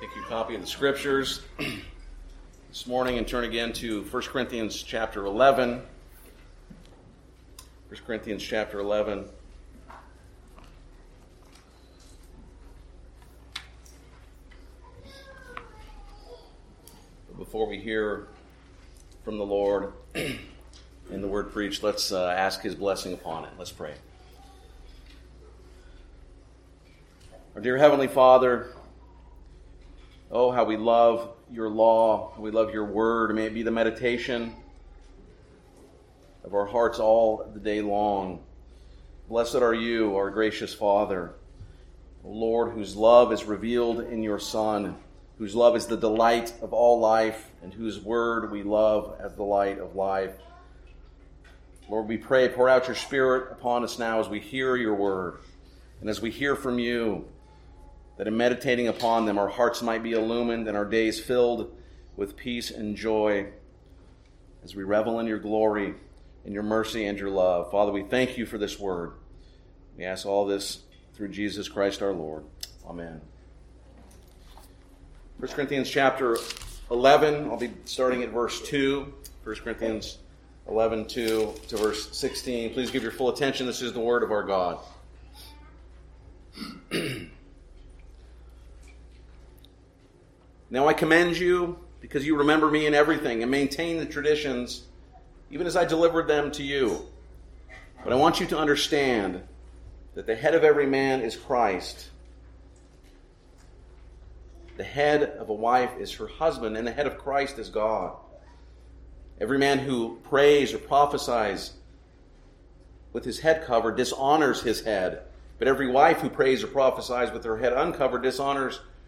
Take your copy of the scriptures this morning and turn again to 1 Corinthians chapter 11. 1 Corinthians chapter 11. Before we hear from the Lord and the word preached, let's uh, ask his blessing upon it. Let's pray. Our dear Heavenly Father, oh, how we love your law, we love your word. May it be the meditation of our hearts all the day long. Blessed are you, our gracious Father, Lord, whose love is revealed in your Son, whose love is the delight of all life, and whose word we love as the light of life. Lord, we pray, pour out your Spirit upon us now as we hear your word and as we hear from you that in meditating upon them, our hearts might be illumined and our days filled with peace and joy as we revel in your glory, in your mercy, and your love. Father, we thank you for this word. We ask all this through Jesus Christ our Lord. Amen. 1 Corinthians chapter 11, I'll be starting at verse 2. 1 Corinthians 11, 2 to verse 16. Please give your full attention. This is the word of our God. Now I commend you because you remember me in everything and maintain the traditions, even as I delivered them to you. But I want you to understand that the head of every man is Christ. The head of a wife is her husband, and the head of Christ is God. Every man who prays or prophesies with his head covered dishonors his head. But every wife who prays or prophesies with her head uncovered dishonors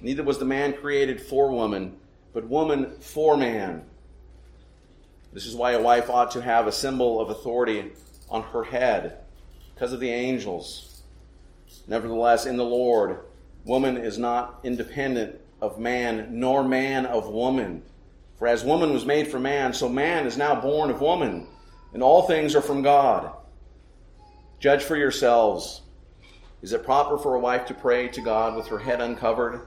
Neither was the man created for woman, but woman for man. This is why a wife ought to have a symbol of authority on her head, because of the angels. Nevertheless, in the Lord, woman is not independent of man, nor man of woman. For as woman was made for man, so man is now born of woman, and all things are from God. Judge for yourselves. Is it proper for a wife to pray to God with her head uncovered?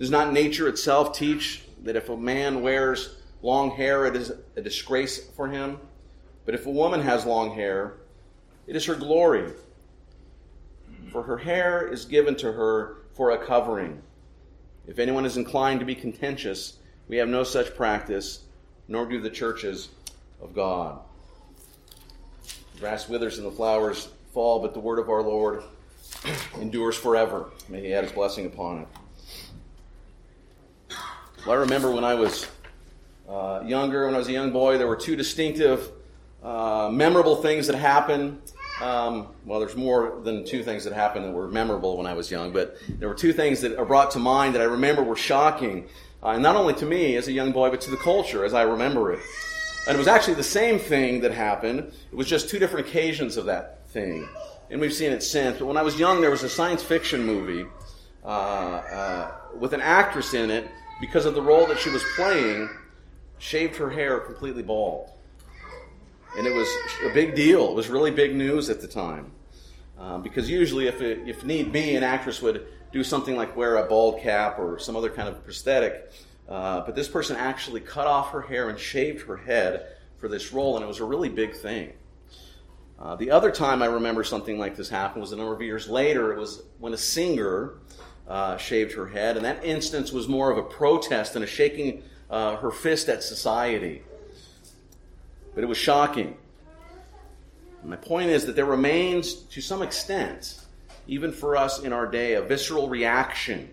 Does not nature itself teach that if a man wears long hair, it is a disgrace for him? But if a woman has long hair, it is her glory. For her hair is given to her for a covering. If anyone is inclined to be contentious, we have no such practice, nor do the churches of God. The grass withers and the flowers fall, but the word of our Lord endures forever. May he add his blessing upon it. Well, I remember when I was uh, younger, when I was a young boy, there were two distinctive, uh, memorable things that happened. Um, well, there's more than two things that happened that were memorable when I was young, but there were two things that are brought to mind that I remember were shocking, uh, and not only to me as a young boy, but to the culture as I remember it. And it was actually the same thing that happened. It was just two different occasions of that thing. And we've seen it since. But when I was young, there was a science fiction movie uh, uh, with an actress in it because of the role that she was playing, shaved her hair completely bald. And it was a big deal. It was really big news at the time. Um, because usually, if, it, if need be, an actress would do something like wear a bald cap or some other kind of prosthetic. Uh, but this person actually cut off her hair and shaved her head for this role, and it was a really big thing. Uh, the other time I remember something like this happened was a number of years later. It was when a singer uh, shaved her head, and that instance was more of a protest and a shaking uh, her fist at society. But it was shocking. My point is that there remains, to some extent, even for us in our day, a visceral reaction,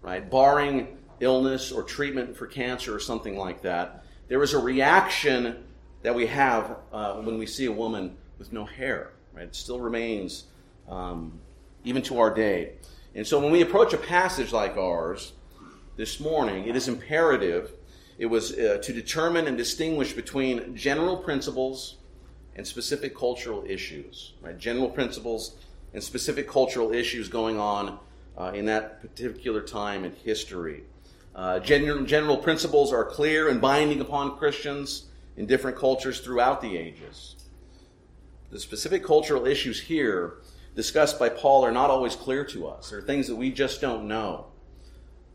right? Barring illness or treatment for cancer or something like that, there is a reaction that we have uh, when we see a woman with no hair, right? It still remains um, even to our day. And so when we approach a passage like ours, this morning, it is imperative. It was uh, to determine and distinguish between general principles and specific cultural issues. Right? General principles and specific cultural issues going on uh, in that particular time in history. Uh, general, general principles are clear and binding upon Christians in different cultures throughout the ages. The specific cultural issues here discussed by Paul are not always clear to us. They're things that we just don't know.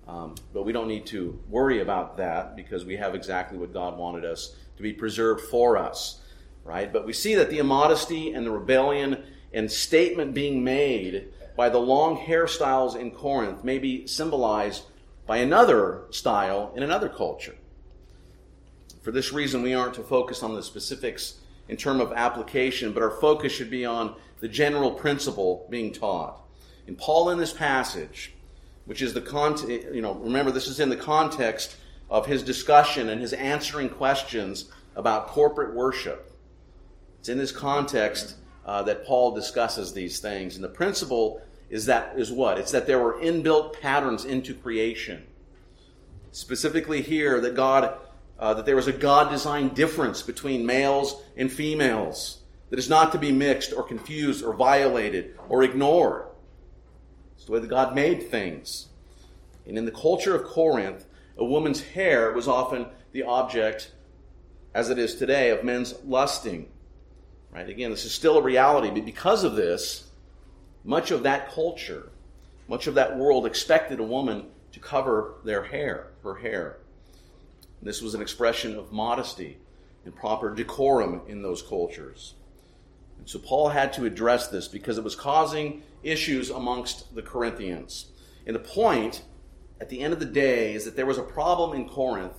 Um, but we don't need to worry about that because we have exactly what God wanted us to be preserved for us, right? But we see that the immodesty and the rebellion and statement being made by the long hairstyles in Corinth may be symbolized by another style in another culture. For this reason, we aren't to focus on the specifics in terms of application, but our focus should be on the general principle being taught. And Paul, in this passage, which is the context, you know, remember this is in the context of his discussion and his answering questions about corporate worship. It's in this context uh, that Paul discusses these things. And the principle is that is what? It's that there were inbuilt patterns into creation. Specifically here, that God, uh, that there is a God-designed difference between males and females that is not to be mixed or confused or violated or ignored. It's the way that God made things. And in the culture of Corinth, a woman's hair was often the object, as it is today, of men's lusting. Right? Again, this is still a reality, but because of this, much of that culture, much of that world expected a woman to cover their hair, her hair. This was an expression of modesty and proper decorum in those cultures. And so Paul had to address this because it was causing issues amongst the Corinthians. And the point, at the end of the day, is that there was a problem in Corinth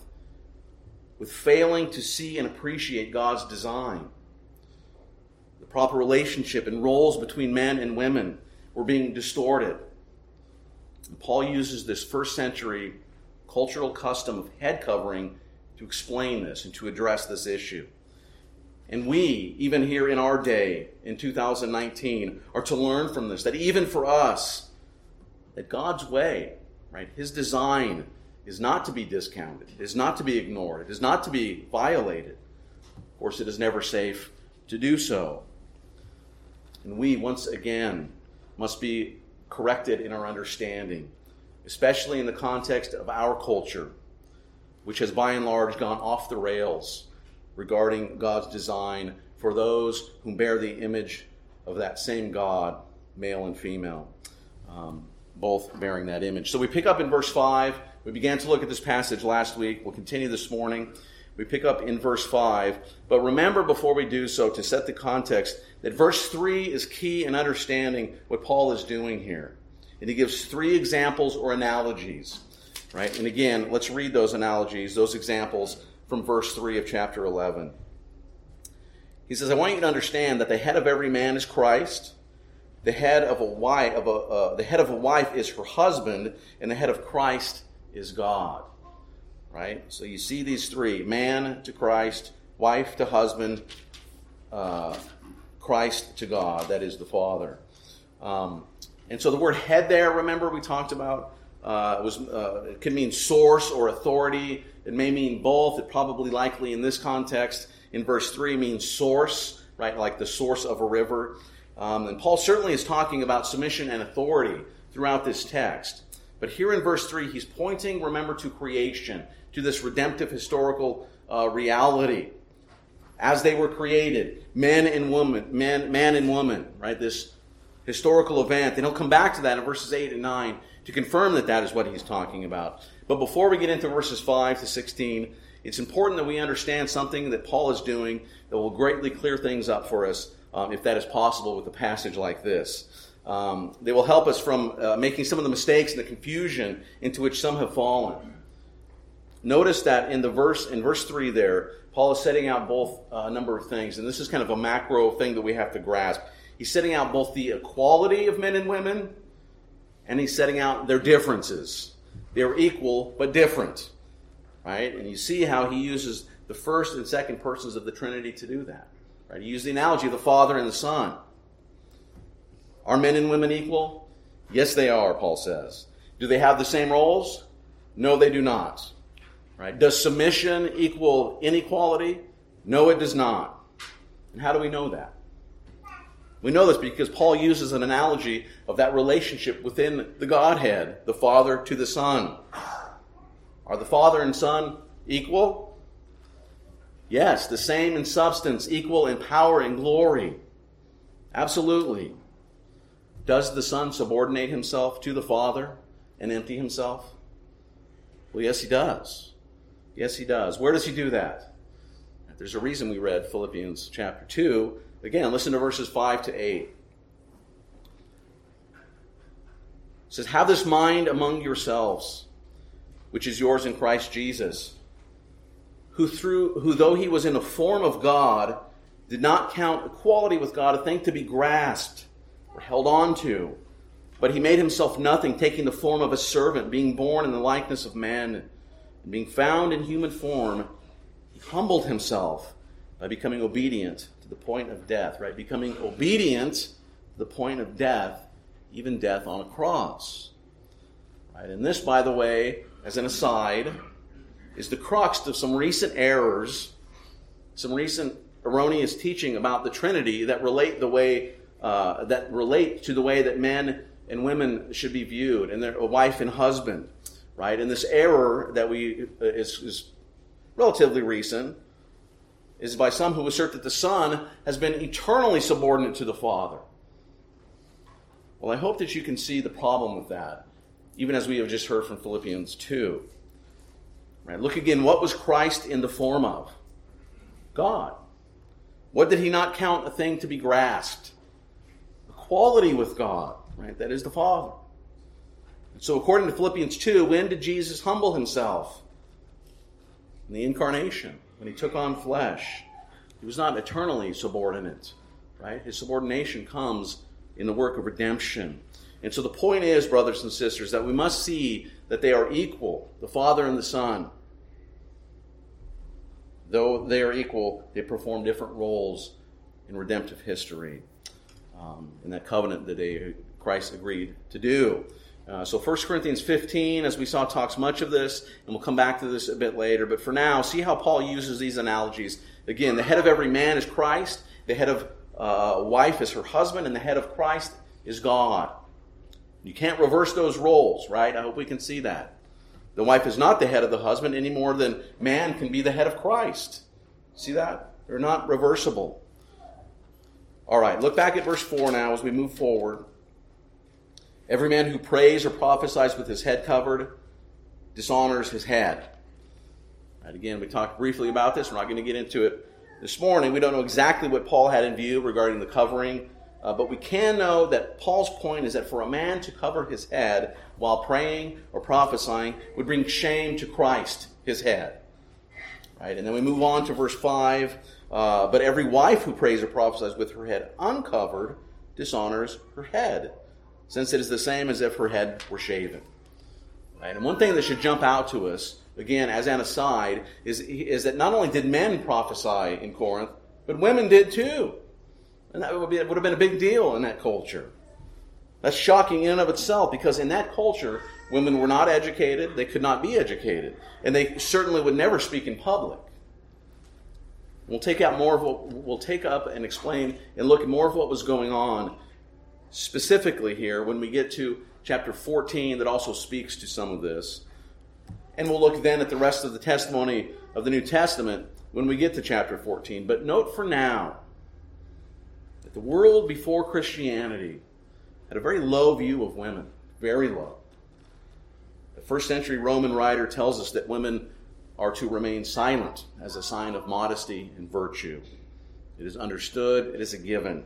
with failing to see and appreciate God's design the proper relationship and roles between men and women were being distorted. And Paul uses this first century cultural custom of head covering to explain this and to address this issue. And we, even here in our day, in 2019, are to learn from this that even for us, that God's way, right, His design is not to be discounted, is not to be ignored, is not to be violated. Of course, it is never safe to do so. And we, once again, must be corrected in our understanding, especially in the context of our culture, which has by and large gone off the rails regarding God's design for those who bear the image of that same God, male and female, um, both bearing that image. So we pick up in verse 5. We began to look at this passage last week. We'll continue this morning. We pick up in verse 5. But remember, before we do so, to set the context, that verse 3 is key in understanding what Paul is doing here. And he gives three examples or analogies. Right? And again, let's read those analogies, those examples from verse 3 of chapter 11. He says, I want you to understand that the head of every man is Christ. The head of a wife, of a, uh, the head of a wife is her husband, and the head of Christ is God right? So you see these three man to Christ, wife to husband, uh, Christ to God, that is the Father. Um, and so the word head there, remember we talked about, uh, was uh, it could mean source or authority. It may mean both. It probably likely in this context in verse 3 means source, right? Like the source of a river. Um, and Paul certainly is talking about submission and authority throughout this text. But here in verse 3, he's pointing, remember, to creation to this redemptive historical uh, reality as they were created, men and woman, man, man and woman, right? This historical event. And he'll come back to that in verses 8 and 9 to confirm that that is what he's talking about. But before we get into verses 5 to 16, it's important that we understand something that Paul is doing that will greatly clear things up for us, um, if that is possible with a passage like this. Um, they will help us from uh, making some of the mistakes and the confusion into which some have fallen. Notice that in the verse in verse three there, Paul is setting out both uh, a number of things, and this is kind of a macro thing that we have to grasp. He's setting out both the equality of men and women, and he's setting out their differences. They're equal but different, right? And you see how he uses the first and second persons of the Trinity to do that. Right? He used the analogy of the Father and the Son. Are men and women equal? Yes, they are, Paul says. Do they have the same roles? No, they do not. Right? Does submission equal inequality? No, it does not. And how do we know that? We know this because Paul uses an analogy of that relationship within the Godhead, the Father to the Son. Are the Father and Son equal? Yes, the same in substance, equal in power and glory. Absolutely. Does the Son subordinate himself to the Father and empty himself? Well, yes, he does. Yes, he does. Where does he do that? There's a reason we read Philippians chapter 2 Again, listen to verses 5 to 8. It says, Have this mind among yourselves, which is yours in Christ Jesus, who through who though he was in the form of God, did not count equality with God a thing to be grasped or held on to. But he made himself nothing, taking the form of a servant, being born in the likeness of man, and being found in human form, he humbled himself by becoming obedient to the point of death, right? Becoming obedient to the point of death, even death on a cross. Right? And this, by the way, as an aside, is the crux of some recent errors, some recent erroneous teaching about the Trinity that relate the way uh, that relate to the way that men and women should be viewed, and their wife and husband, right? And this error that we uh, is, is relatively recent is by some who assert that the Son has been eternally subordinate to the Father. Well, I hope that you can see the problem with that, even as we have just heard from Philippians 2. Right? Look again, what was Christ in the form of? God. What did he not count a thing to be grasped? Equality with God, right? That is the Father. And so, according to Philippians 2, when did Jesus humble himself? In the incarnation when he took on flesh. He was not eternally subordinate, right? His subordination comes in the work of redemption. And so the point is, brothers and sisters, that we must see that they are equal, the Father and the Son. Though they are equal, they perform different roles in redemptive history, um, in that covenant that they, Christ agreed to do. Uh, so 1 Corinthians 15, as we saw, talks much of this, and we'll come back to this a bit later. But for now, see how Paul uses these analogies. Again, the head of every man is Christ, the head of uh, wife is her husband, and the head of Christ is God. You can't reverse those roles, right? I hope we can see that. The wife is not the head of the husband any more than man can be the head of Christ. See that? They're not reversible. All right, look back at verse 4 now as we move forward. Every man who prays or prophesies with his head covered dishonors his head. Right, again, we talked briefly about this. We're not going to get into it this morning. We don't know exactly what Paul had in view regarding the covering, uh, but we can know that Paul's point is that for a man to cover his head while praying or prophesying would bring shame to Christ, his head. Right, and then we move on to verse 5. Uh, but every wife who prays or prophesies with her head uncovered dishonors her head since it is the same as if her head were shaven. Right? And one thing that should jump out to us, again, as an aside, is, is that not only did men prophesy in Corinth, but women did too. And that would, be, would have been a big deal in that culture. That's shocking in and of itself because in that culture, women were not educated, they could not be educated, and they certainly would never speak in public. We'll take out more of what we'll take up and explain and look at more of what was going on specifically here when we get to chapter 14 that also speaks to some of this. And we'll look then at the rest of the testimony of the New Testament when we get to chapter 14. But note for now that the world before Christianity had a very low view of women, very low. The first century Roman writer tells us that women are to remain silent as a sign of modesty and virtue. It is understood, it is a given.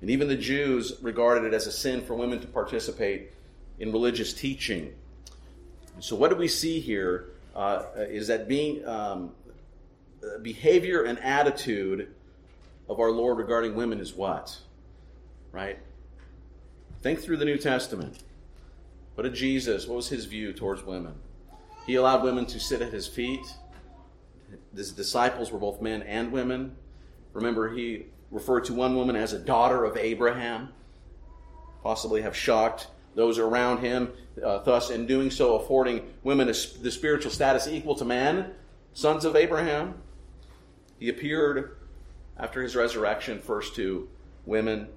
And even the Jews regarded it as a sin for women to participate in religious teaching. So, what do we see here uh, is that being um, behavior and attitude of our Lord regarding women is what? Right? Think through the New Testament. What did Jesus, what was his view towards women? He allowed women to sit at his feet. His disciples were both men and women. Remember, he referred to one woman as a daughter of Abraham, possibly have shocked those around him, uh, thus, in doing so, affording women a, the spiritual status equal to man, sons of Abraham. He appeared after his resurrection first to women.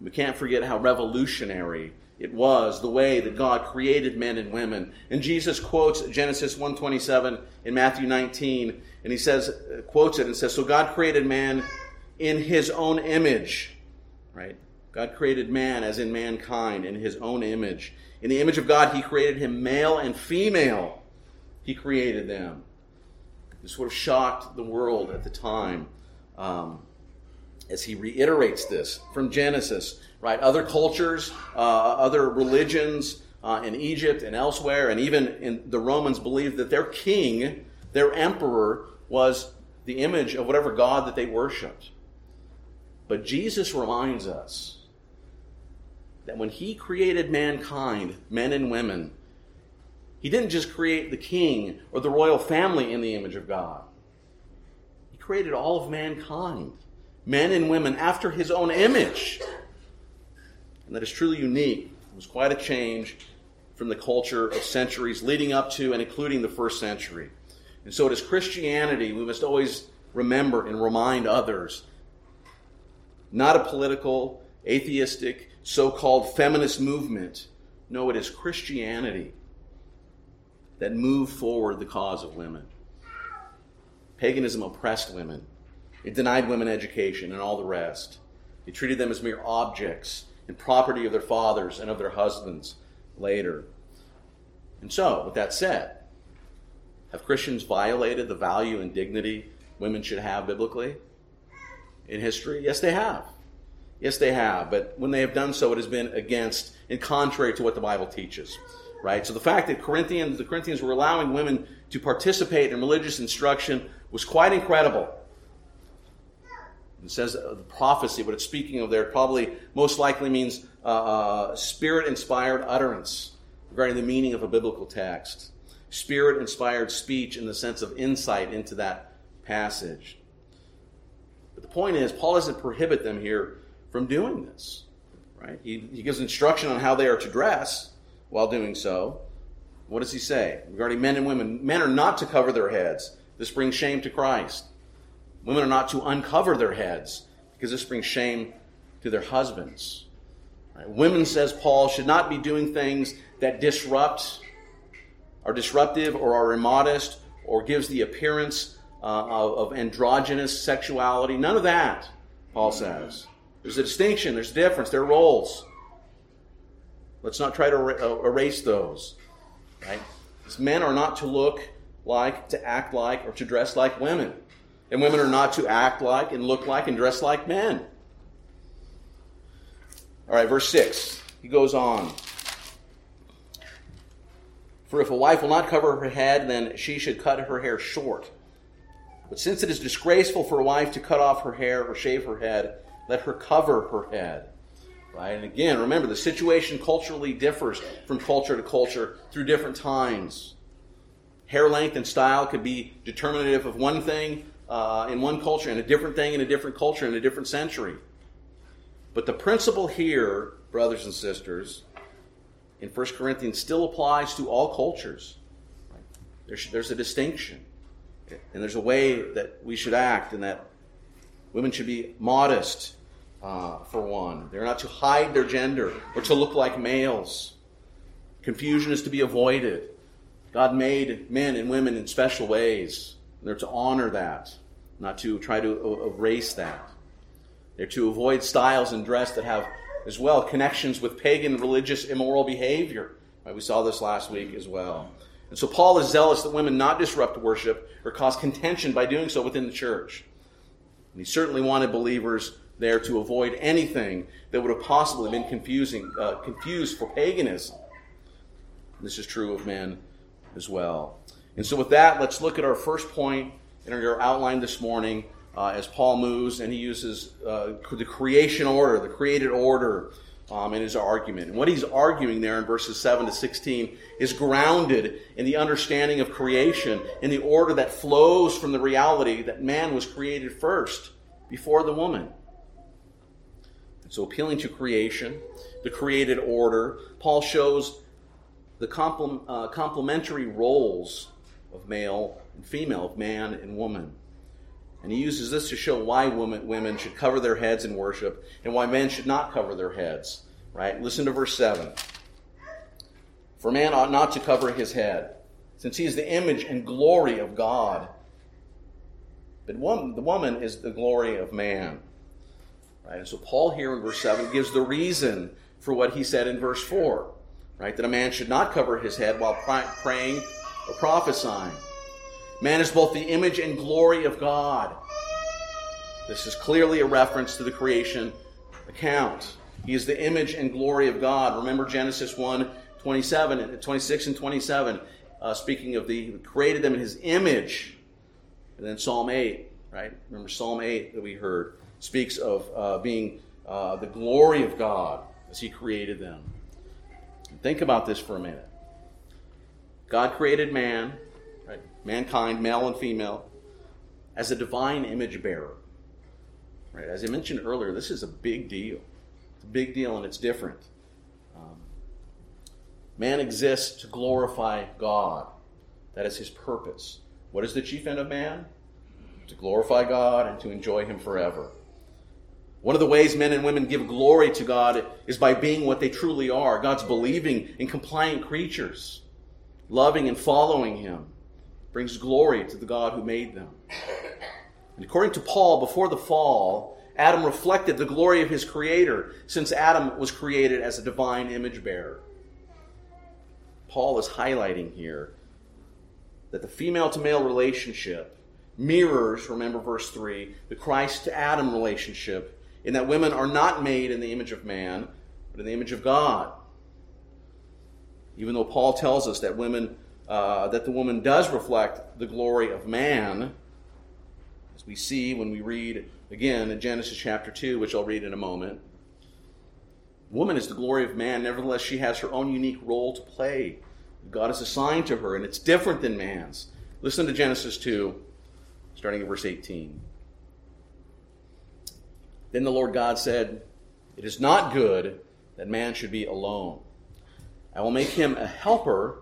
We can't forget how revolutionary it was the way that God created men and women. And Jesus quotes Genesis 1:27 in Matthew 19, and he says quotes it and says, "So God created man in his own image." Right? God created man as in mankind in his own image. In the image of God, he created him male and female. He created them. This sort of shocked the world at the time um, as he reiterates this from Genesis. Right? Other cultures, uh, other religions uh, in Egypt and elsewhere, and even in the Romans believed that their king, their emperor, was the image of whatever God that they worshipped. But Jesus reminds us that when he created mankind, men and women, he didn't just create the king or the royal family in the image of God. He created all of mankind, men and women, after his own image. And that is truly unique. It was quite a change from the culture of centuries leading up to and including the first century. And so is Christianity we must always remember and remind others. Not a political, atheistic, so called feminist movement. No, it is Christianity that moved forward the cause of women. Paganism oppressed women, it denied women education and all the rest. It treated them as mere objects and property of their fathers and of their husbands later. And so, with that said, have Christians violated the value and dignity women should have biblically in history? Yes, they have. Yes, they have. But when they have done so, it has been against and contrary to what the Bible teaches. Right? So the fact that Corinthians, the Corinthians were allowing women to participate in religious instruction was quite incredible. It says uh, the prophecy, what it's speaking of there probably most likely means uh, uh, spirit inspired utterance regarding the meaning of a biblical text. Spirit inspired speech in the sense of insight into that passage. But the point is, Paul doesn't prohibit them here from doing this. Right? He, he gives instruction on how they are to dress while doing so. What does he say regarding men and women? Men are not to cover their heads. This brings shame to Christ. Women are not to uncover their heads because this brings shame to their husbands. Right? Women, says Paul, should not be doing things that disrupt, are disruptive, or are immodest, or gives the appearance uh, of, of androgynous sexuality. None of that, Paul says. There's a distinction, there's a difference, there are roles. Let's not try to uh, erase those. Right? Because men are not to look like, to act like, or to dress like women. And women are not to act like and look like and dress like men. All right, verse 6. He goes on. For if a wife will not cover her head, then she should cut her hair short. But since it is disgraceful for a wife to cut off her hair or shave her head, let her cover her head. Right? And again, remember, the situation culturally differs from culture to culture through different times. Hair length and style could be determinative of one thing uh, in one culture and a different thing in a different culture in a different century. But the principle here, brothers and sisters, in 1 Corinthians still applies to all cultures. There's, there's a distinction. And there's a way that we should act, and that women should be modest, uh, for one. They're not to hide their gender or to look like males. Confusion is to be avoided. God made men and women in special ways. They're to honor that not to try to erase that. They're to avoid styles and dress that have, as well, connections with pagan religious immoral behavior. Right? We saw this last week as well. And so Paul is zealous that women not disrupt worship or cause contention by doing so within the church. And he certainly wanted believers there to avoid anything that would have possibly been confusing, uh, confused for paganism. This is true of men as well. And so, with that, let's look at our first point in our outline this morning uh, as Paul moves and he uses uh, the creation order, the created order um, in his argument. And what he's arguing there in verses 7 to 16 is grounded in the understanding of creation, in the order that flows from the reality that man was created first before the woman. So, appealing to creation, the created order, Paul shows the uh, complementary roles of male and female, of man and woman. And he uses this to show why women, women should cover their heads in worship and why men should not cover their heads. Right? Listen to verse 7. For man ought not to cover his head, since he is the image and glory of God. But woman, the woman is the glory of man. Right? And so Paul here in verse 7 gives the reason for what he said in verse 4. Right? That a man should not cover his head while praying or prophesying. Man is both the image and glory of God. This is clearly a reference to the creation account. He is the image and glory of God. Remember Genesis 1 27, 26 and 27, uh, speaking of the, he created them in his image. And then Psalm 8, right? Remember Psalm 8 that we heard speaks of uh, being uh, the glory of God as he created them. Think about this for a minute. God created man? Mankind, male and female, as a divine image bearer. Right? As I mentioned earlier, this is a big deal. It's a big deal and it's different. Um, man exists to glorify God. That is his purpose. What is the chief end of man? To glorify God and to enjoy him forever. One of the ways men and women give glory to God is by being what they truly are God's believing and compliant creatures loving and following him brings glory to the God who made them. And according to Paul, before the fall, Adam reflected the glory of his creator, since Adam was created as a divine image bearer. Paul is highlighting here that the female to male relationship mirrors, remember verse 3, the Christ to Adam relationship, in that women are not made in the image of man, but in the image of God. Even though Paul tells us that women, uh, that the woman does reflect the glory of man, as we see when we read again in Genesis chapter 2, which I'll read in a moment. Woman is the glory of man, nevertheless, she has her own unique role to play. God has assigned to her, and it's different than man's. Listen to Genesis 2, starting at verse 18. Then the Lord God said, It is not good that man should be alone. I will make him a helper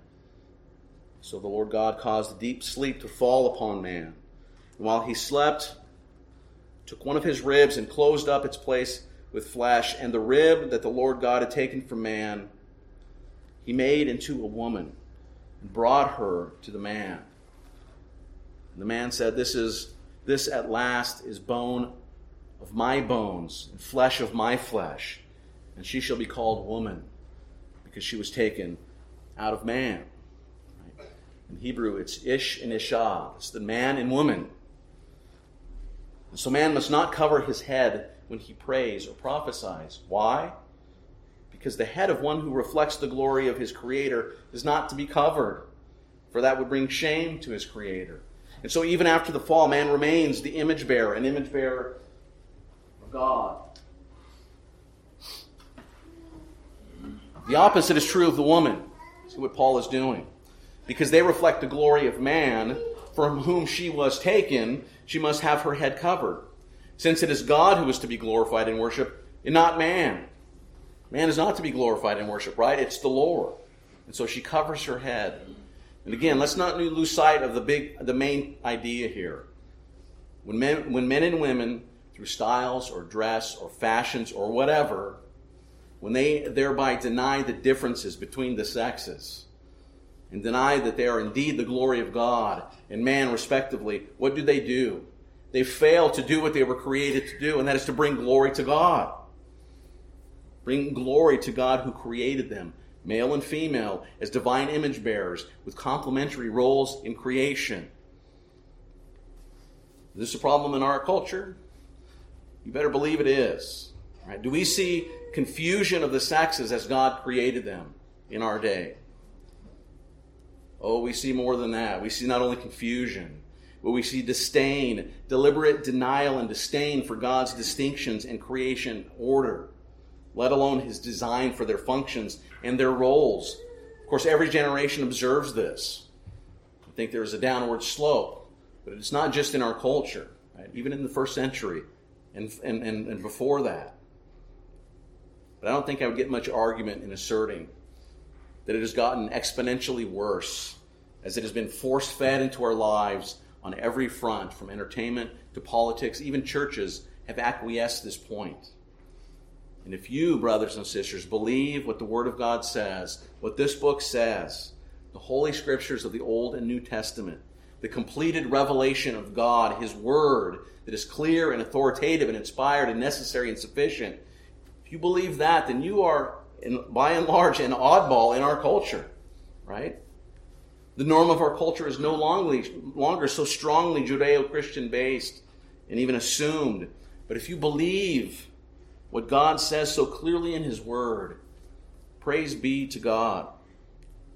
So the Lord God caused a deep sleep to fall upon man. And while he slept, took one of his ribs and closed up its place with flesh, and the rib that the Lord God had taken from man, he made into a woman and brought her to the man. And the man said, This is this at last is bone of my bones and flesh of my flesh, and she shall be called woman, because she was taken out of man. In Hebrew, it's ish and isha. It's the man and woman. So man must not cover his head when he prays or prophesies. Why? Because the head of one who reflects the glory of his Creator is not to be covered, for that would bring shame to his Creator. And so even after the fall, man remains the image bearer, an image bearer of God. The opposite is true of the woman. See what Paul is doing because they reflect the glory of man from whom she was taken, she must have her head covered. Since it is God who is to be glorified in worship, and not man. Man is not to be glorified in worship, right? It's the Lord. And so she covers her head. And again, let's not lose sight of the big the main idea here. When men, when men and women, through styles or dress or fashions or whatever, when they thereby deny the differences between the sexes, and deny that they are indeed the glory of God and man, respectively, what do they do? They fail to do what they were created to do, and that is to bring glory to God. Bring glory to God who created them, male and female, as divine image bearers with complementary roles in creation. Is this a problem in our culture? You better believe it is. Right? Do we see confusion of the sexes as God created them in our day. Oh, we see more than that. We see not only confusion, but we see disdain, deliberate denial and disdain for God's distinctions and creation order, let alone his design for their functions and their roles. Of course, every generation observes this. I think there's a downward slope, but it's not just in our culture, right? even in the first century and, and, and, and before that. But I don't think I would get much argument in asserting that it has gotten exponentially worse as it has been force fed into our lives on every front, from entertainment to politics, even churches have acquiesced this point. And if you, brothers and sisters, believe what the Word of God says, what this book says, the Holy Scriptures of the Old and New Testament, the completed revelation of God, His Word, that is clear and authoritative and inspired and necessary and sufficient, if you believe that, then you are, in, by and large, an oddball in our culture, right? The norm of our culture is no longer, longer so strongly Judeo Christian based and even assumed. But if you believe what God says so clearly in His Word, praise be to God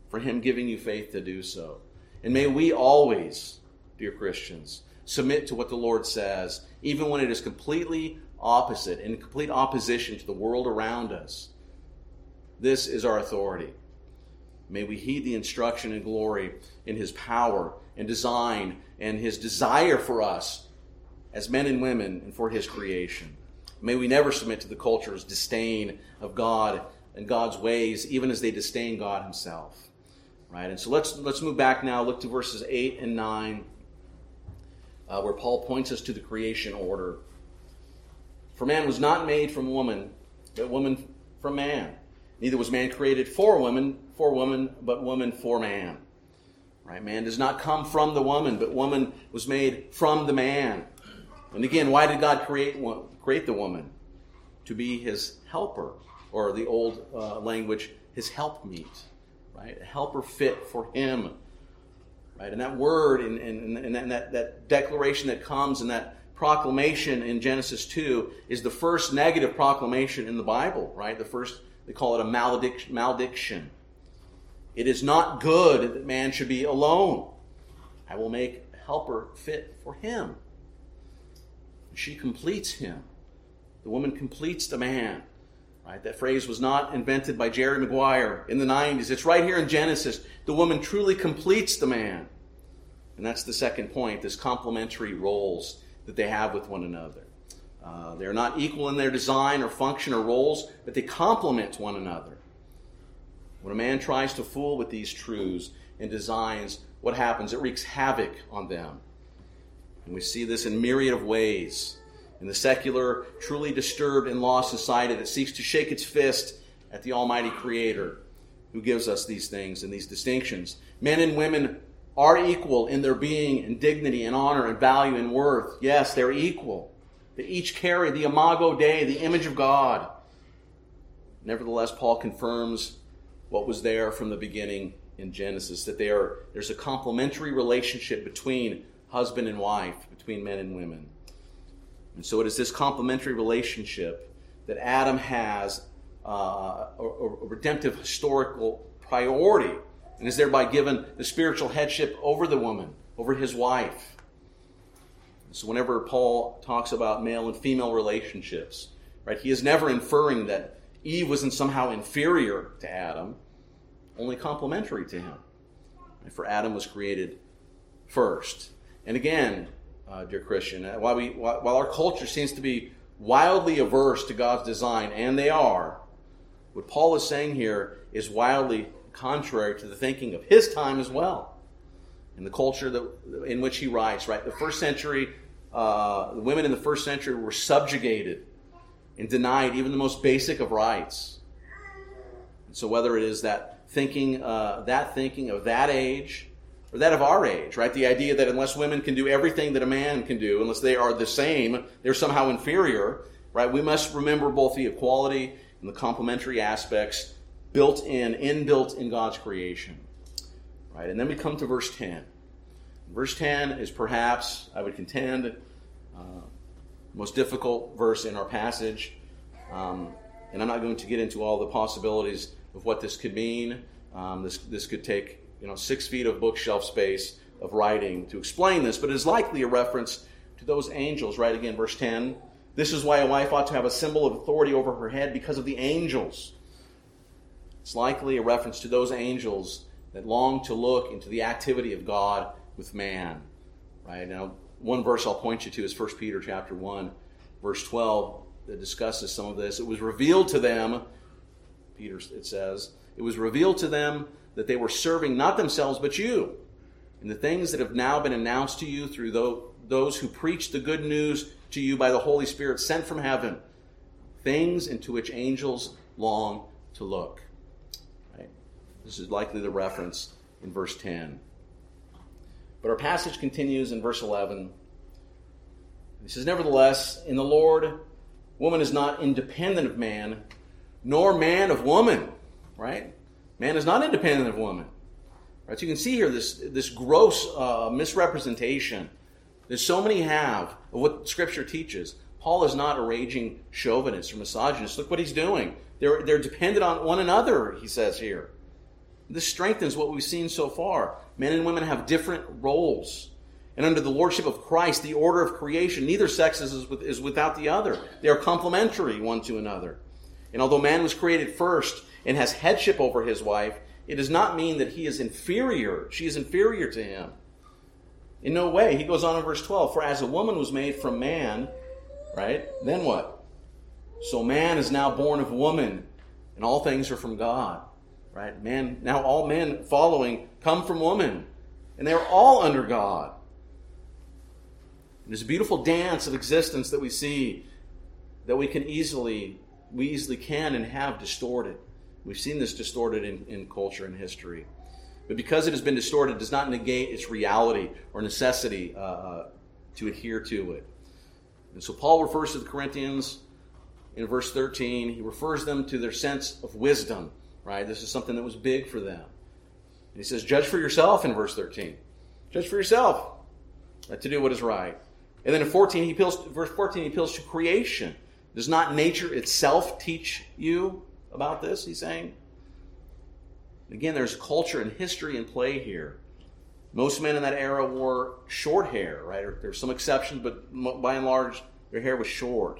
for Him giving you faith to do so. And may we always, dear Christians, submit to what the Lord says, even when it is completely opposite, in complete opposition to the world around us. This is our authority. May we heed the instruction and glory in His power and design and His desire for us as men and women and for His creation. May we never submit to the culture's disdain of God and God's ways, even as they disdain God Himself. Right? And so let's, let's move back now, look to verses 8 and 9, uh, where Paul points us to the creation order. For man was not made from woman, but woman from man. Neither was man created for woman, for woman, but woman for man. Right? Man does not come from the woman, but woman was made from the man. And again, why did God create create the woman? To be his helper, or the old uh, language, his helpmeet, right? A helper fit for him, right? And that word and, and, and that, that declaration that comes and that proclamation in Genesis 2 is the first negative proclamation in the Bible, right? The first, they call it a malediction. It is not good that man should be alone. I will make a helper fit for him. She completes him. The woman completes the man. Right? That phrase was not invented by Jerry Maguire in the 90s. It's right here in Genesis. The woman truly completes the man. And that's the second point this complementary roles that they have with one another. Uh, they're not equal in their design or function or roles, but they complement one another. When a man tries to fool with these truths and designs, what happens? It wreaks havoc on them. And we see this in myriad of ways. In the secular, truly disturbed and lost society that seeks to shake its fist at the Almighty Creator who gives us these things and these distinctions. Men and women are equal in their being and dignity and honor and value and worth. Yes, they're equal. They each carry the imago Dei, the image of God. Nevertheless, Paul confirms what was there from the beginning in Genesis that are, there's a complementary relationship between husband and wife, between men and women. And so it is this complementary relationship that Adam has uh, a, a redemptive historical priority and is thereby given the spiritual headship over the woman, over his wife. So whenever Paul talks about male and female relationships, right, he is never inferring that Eve wasn't somehow inferior to Adam, only complementary to him. For Adam was created first. And again, uh, dear Christian, uh, while, we, while our culture seems to be wildly averse to God's design, and they are, what Paul is saying here is wildly contrary to the thinking of his time as well. In the culture that, in which he writes, right? The first century, uh, women in the first century were subjugated and denied even the most basic of rights. And so, whether it is that thinking, uh, that thinking of that age, or that of our age, right? The idea that unless women can do everything that a man can do, unless they are the same, they're somehow inferior, right? We must remember both the equality and the complementary aspects built in, inbuilt in God's creation. Right? And then we come to verse 10. Verse 10 is perhaps, I would contend, uh, most difficult verse in our passage. Um, And I'm not going to get into all the possibilities of what this could mean. Um, this, this could take you know, six feet of bookshelf space of writing to explain this, but it is likely a reference to those angels, right? Again, verse 10. This is why a wife ought to have a symbol of authority over her head because of the angels. It's likely a reference to those angels that long to look into the activity of God with man. Right? Now, one verse I'll point you to is 1 Peter chapter 1, verse 12, that discusses some of this. It was revealed to them, Peter it says, it was revealed to them that they were serving not themselves but you. And the things that have now been announced to you through those who preach the good news to you by the Holy Spirit sent from heaven, things into which angels long to look. Right? This is likely the reference in verse 10. But our passage continues in verse 11. He says, Nevertheless, in the Lord, woman is not independent of man, nor man of woman. Right? Man is not independent of woman. Right? So you can see here this, this gross uh, misrepresentation that so many have of what Scripture teaches. Paul is not a raging chauvinist or misogynist. Look what he's doing. They're, they're dependent on one another, he says here. This strengthens what we've seen so far. Men and women have different roles. And under the lordship of Christ, the order of creation, neither sex is, is without the other. They are complementary one to another. And although man was created first and has headship over his wife, it does not mean that he is inferior. She is inferior to him. In no way. He goes on in verse 12 For as a woman was made from man, right? Then what? So man is now born of woman, and all things are from God, right? Man, now all men following come from woman, and they're all under God. And there's a beautiful dance of existence that we see that we can easily, we easily can and have distorted. We've seen this distorted in, in culture and history. But because it has been distorted, does not negate its reality or necessity uh, uh, to adhere to it. And so Paul refers to the Corinthians in verse 13. He refers them to their sense of wisdom, right? This is something that was big for them. And he says, Judge for yourself in verse 13. Judge for yourself uh, to do what is right. And then in 14, he appeals, verse 14, he appeals to creation. Does not nature itself teach you about this? He's saying. Again, there's culture and history in play here. Most men in that era wore short hair, right? There's some exceptions, but by and large, their hair was short.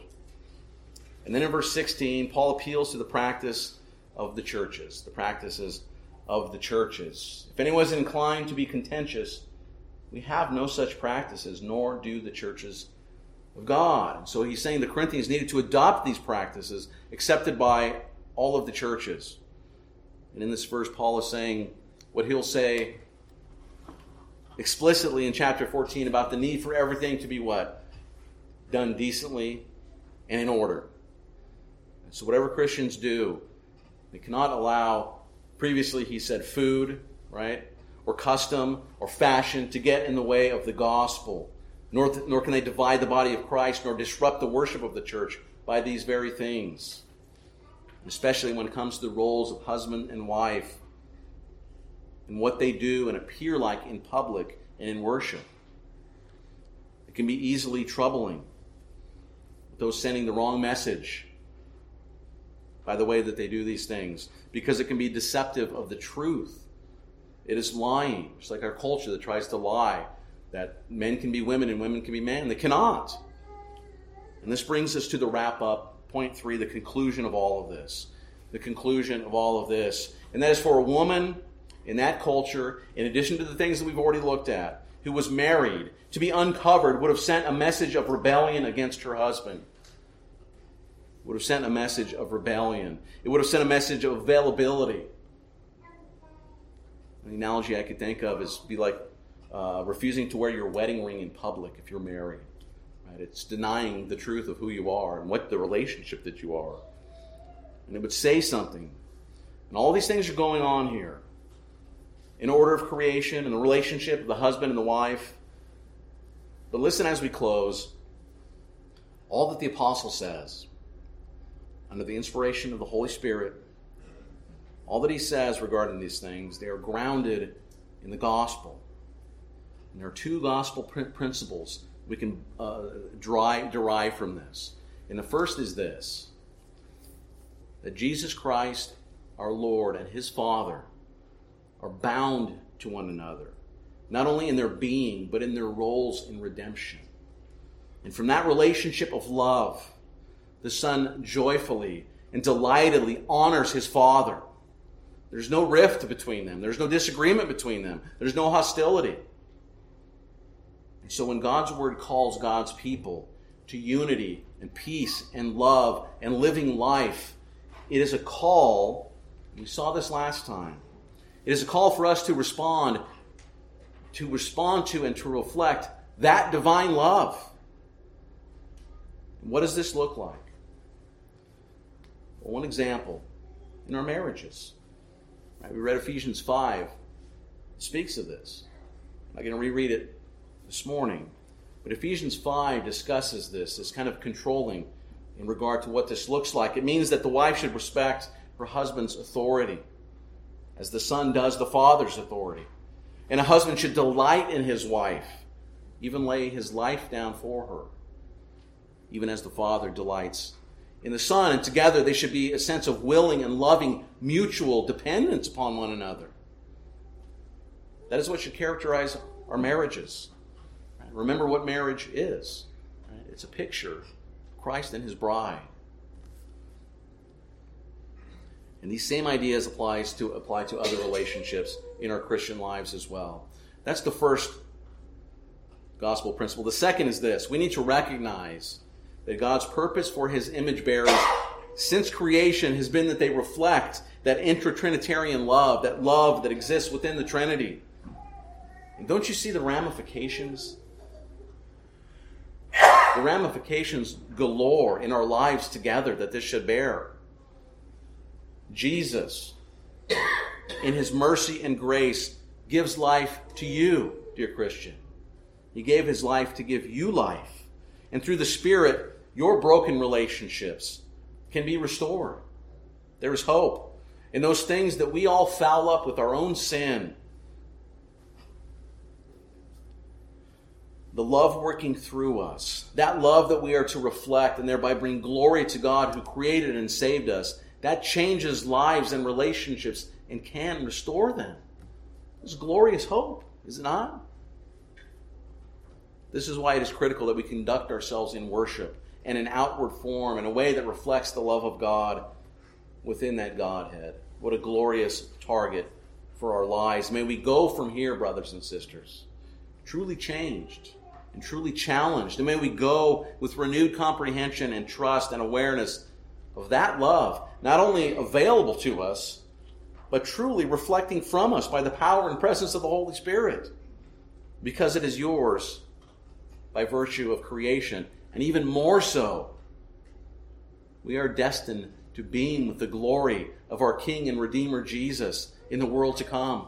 And then in verse 16, Paul appeals to the practice of the churches, the practices of the churches. If anyone is inclined to be contentious, we have no such practices, nor do the churches of God. So he's saying the Corinthians needed to adopt these practices accepted by all of the churches. And in this verse, Paul is saying what he'll say explicitly in chapter 14 about the need for everything to be what? Done decently and in order. So, whatever Christians do, they cannot allow, previously he said food, right? Or custom or fashion to get in the way of the gospel. Nor, nor can they divide the body of Christ nor disrupt the worship of the church by these very things especially when it comes to the roles of husband and wife and what they do and appear like in public and in worship. It can be easily troubling. Those sending the wrong message by the way that they do these things because it can be deceptive of the truth. It is lying. It's like our culture that tries to lie that men can be women and women can be men. They cannot. And this brings us to the wrap up point three, the conclusion of all of this. The conclusion of all of this. And that is for a woman in that culture, in addition to the things that we've already looked at, who was married, to be uncovered would have sent a message of rebellion against her husband. Would have sent a message of rebellion. It would have sent a message of availability. An analogy I could think of is be like uh, refusing to wear your wedding ring in public if you're married. Right? It's denying the truth of who you are and what the relationship that you are. And it would say something. And all these things are going on here. In order of creation and the relationship of the husband and the wife. But listen as we close. All that the apostle says, under the inspiration of the Holy Spirit, all that he says regarding these things, they are grounded in the gospel. And there are two gospel principles we can uh, derive, derive from this. And the first is this that Jesus Christ, our Lord, and his Father are bound to one another, not only in their being, but in their roles in redemption. And from that relationship of love, the Son joyfully and delightedly honors his Father. There's no rift between them, there's no disagreement between them, there's no hostility. And so when God's Word calls God's people to unity and peace and love and living life, it is a call. We saw this last time. It is a call for us to respond, to respond to and to reflect that divine love. What does this look like? One example in our marriages. Right, we read Ephesians 5. It speaks of this. I'm not going to reread it this morning. But Ephesians 5 discusses this as kind of controlling in regard to what this looks like. It means that the wife should respect her husband's authority, as the son does the father's authority. And a husband should delight in his wife, even lay his life down for her, even as the father delights in the son. And together they should be a sense of willing and loving mutual dependence upon one another. That is what should characterize our marriages. Remember what marriage is. Right? It's a picture Christ and his bride. And these same ideas applies to apply to other relationships in our Christian lives as well. That's the first gospel principle. The second is this we need to recognize that God's purpose for his image bearers since creation has been that they reflect that intra-Trinitarian love, that love that exists within the Trinity. And don't you see the ramifications the ramifications galore in our lives together that this should bear. Jesus, in his mercy and grace, gives life to you, dear Christian. He gave his life to give you life. And through the Spirit, your broken relationships can be restored. There is hope. In those things that we all foul up with our own sin, the love working through us, that love that we are to reflect and thereby bring glory to God who created and saved us, that changes lives and relationships and can restore them. This is glorious hope, is it not? This is why it is critical that we conduct ourselves in worship and an outward form in a way that reflects the love of God within that Godhead. What a glorious target for our lives. May we go from here, brothers and sisters, truly changed and truly challenged. And may we go with renewed comprehension and trust and awareness of that love, not only available to us, but truly reflecting from us by the power and presence of the Holy Spirit, because it is yours by virtue of creation, and even more so, we are destined to beam with the glory of our King and Redeemer Jesus in the world to come.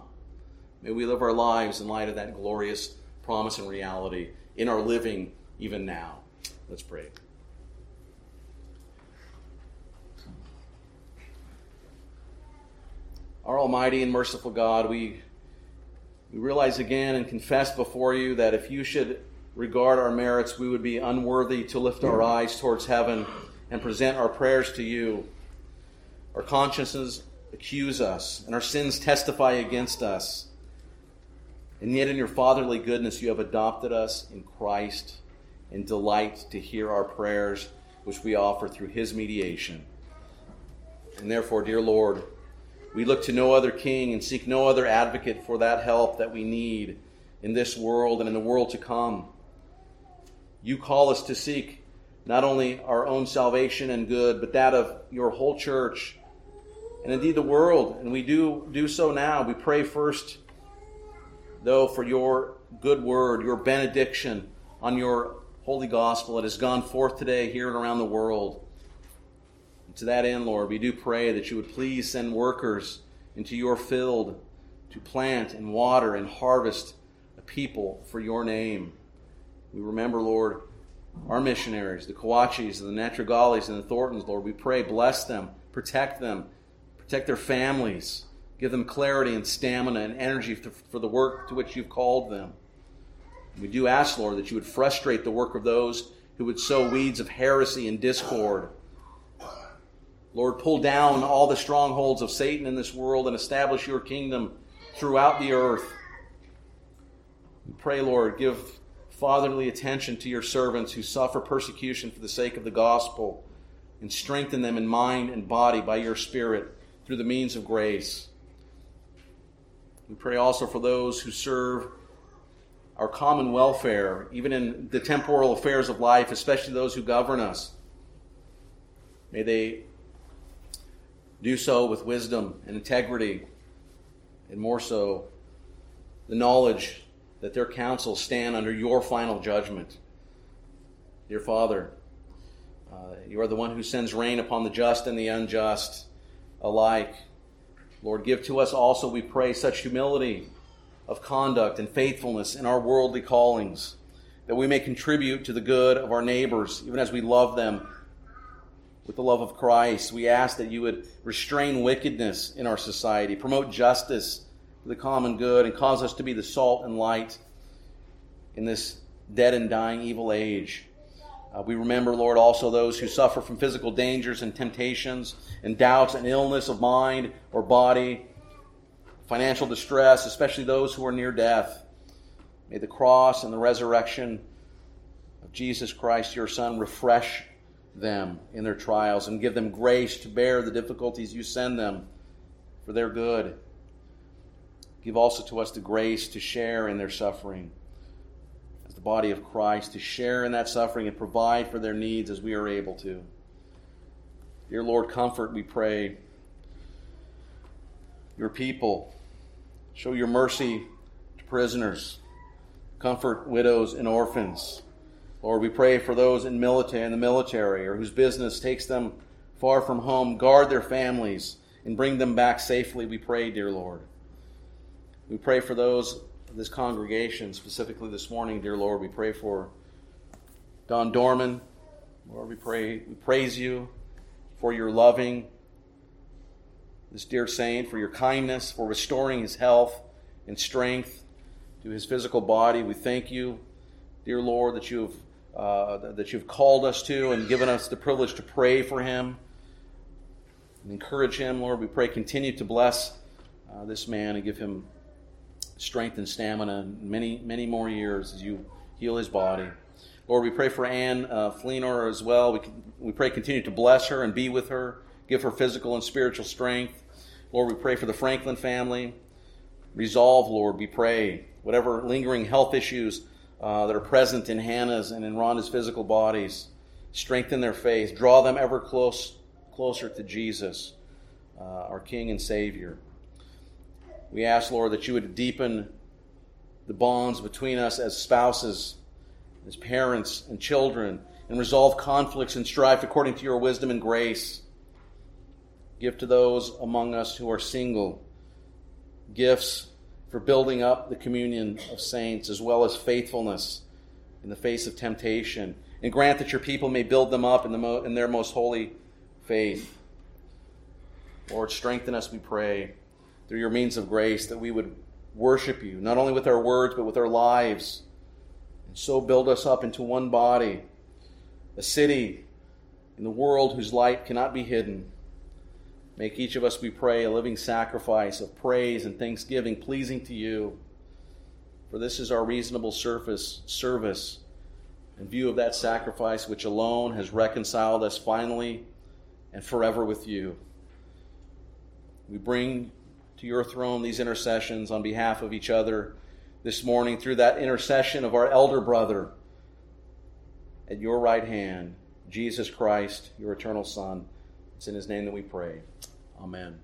May we live our lives in light of that glorious promise and reality in our living even now. Let's pray. Our Almighty and merciful God, we, we realize again and confess before you that if you should regard our merits, we would be unworthy to lift our eyes towards heaven and present our prayers to you. Our consciences accuse us, and our sins testify against us. And yet, in your fatherly goodness, you have adopted us in Christ and delight to hear our prayers, which we offer through his mediation. And therefore, dear Lord, we look to no other king and seek no other advocate for that help that we need in this world and in the world to come. You call us to seek not only our own salvation and good, but that of your whole church and indeed the world. And we do do so now. We pray first though, for your good word, your benediction on your holy gospel that has gone forth today here and around the world. And to that end, Lord, we do pray that you would please send workers into your field to plant and water and harvest a people for your name. We remember, Lord, our missionaries, the Kawachis and the Netragalis and the Thorntons, Lord. We pray, bless them, protect them, protect their families. Give them clarity and stamina and energy for the work to which you've called them. We do ask, Lord, that you would frustrate the work of those who would sow weeds of heresy and discord. Lord, pull down all the strongholds of Satan in this world and establish your kingdom throughout the earth. We pray, Lord, give fatherly attention to your servants who suffer persecution for the sake of the gospel and strengthen them in mind and body by your Spirit through the means of grace. We pray also for those who serve our common welfare, even in the temporal affairs of life, especially those who govern us. May they do so with wisdom and integrity, and more so, the knowledge that their counsels stand under your final judgment. Dear Father, uh, you are the one who sends rain upon the just and the unjust alike. Lord, give to us also, we pray, such humility of conduct and faithfulness in our worldly callings, that we may contribute to the good of our neighbors, even as we love them with the love of Christ. We ask that you would restrain wickedness in our society, promote justice the common good, and cause us to be the salt and light in this dead and dying evil age. Uh, we remember, Lord, also those who suffer from physical dangers and temptations and doubts and illness of mind or body, financial distress, especially those who are near death. May the cross and the resurrection of Jesus Christ, your Son, refresh them in their trials and give them grace to bear the difficulties you send them for their good. Give also to us the grace to share in their suffering as the body of Christ, to share in that suffering and provide for their needs as we are able to. Dear Lord, comfort, we pray, your people. Show your mercy to prisoners. Comfort widows and orphans. Lord, we pray for those in military in the military or whose business takes them far from home. Guard their families and bring them back safely, we pray, dear Lord. We pray for those this congregation, specifically this morning, dear Lord. We pray for Don Dorman. Lord, we pray, we praise you for your loving, this dear saint, for your kindness, for restoring his health and strength to his physical body. We thank you, dear Lord, that you have uh, that you've called us to and given us the privilege to pray for him and encourage him. Lord, we pray continue to bless uh, this man and give him strength and stamina many, many more years as you heal his body. Lord, we pray for Ann uh, Fleenor as well. We, we pray continue to bless her and be with her, give her physical and spiritual strength. Lord, we pray for the Franklin family. Resolve, Lord, we pray. Whatever lingering health issues uh, that are present in Hannah's and in Rhonda's physical bodies. Strengthen their faith. Draw them ever close, closer to Jesus, uh, our King and Savior. We ask, Lord, that you would deepen the bonds between us as spouses, as parents and children, and resolve conflicts and strife according to your wisdom and grace. Give to those among us who are single gifts for building up the communion of saints, as well as faithfulness in the face of temptation. And grant that your people may build them up in, the mo- in their most holy faith. Lord, strengthen us, we pray, through your means of grace, that we would worship you, not only with our words, but with our lives. And so build us up into one body, a city in the world whose light cannot be hidden. Make each of us, we pray, a living sacrifice of praise and thanksgiving pleasing to you. For this is our reasonable surface, service in view of that sacrifice which alone has reconciled us finally and forever with you. We bring to your throne these intercessions on behalf of each other this morning through that intercession of our elder brother at your right hand, Jesus Christ, your eternal Son. It's in his name that we pray. Amen.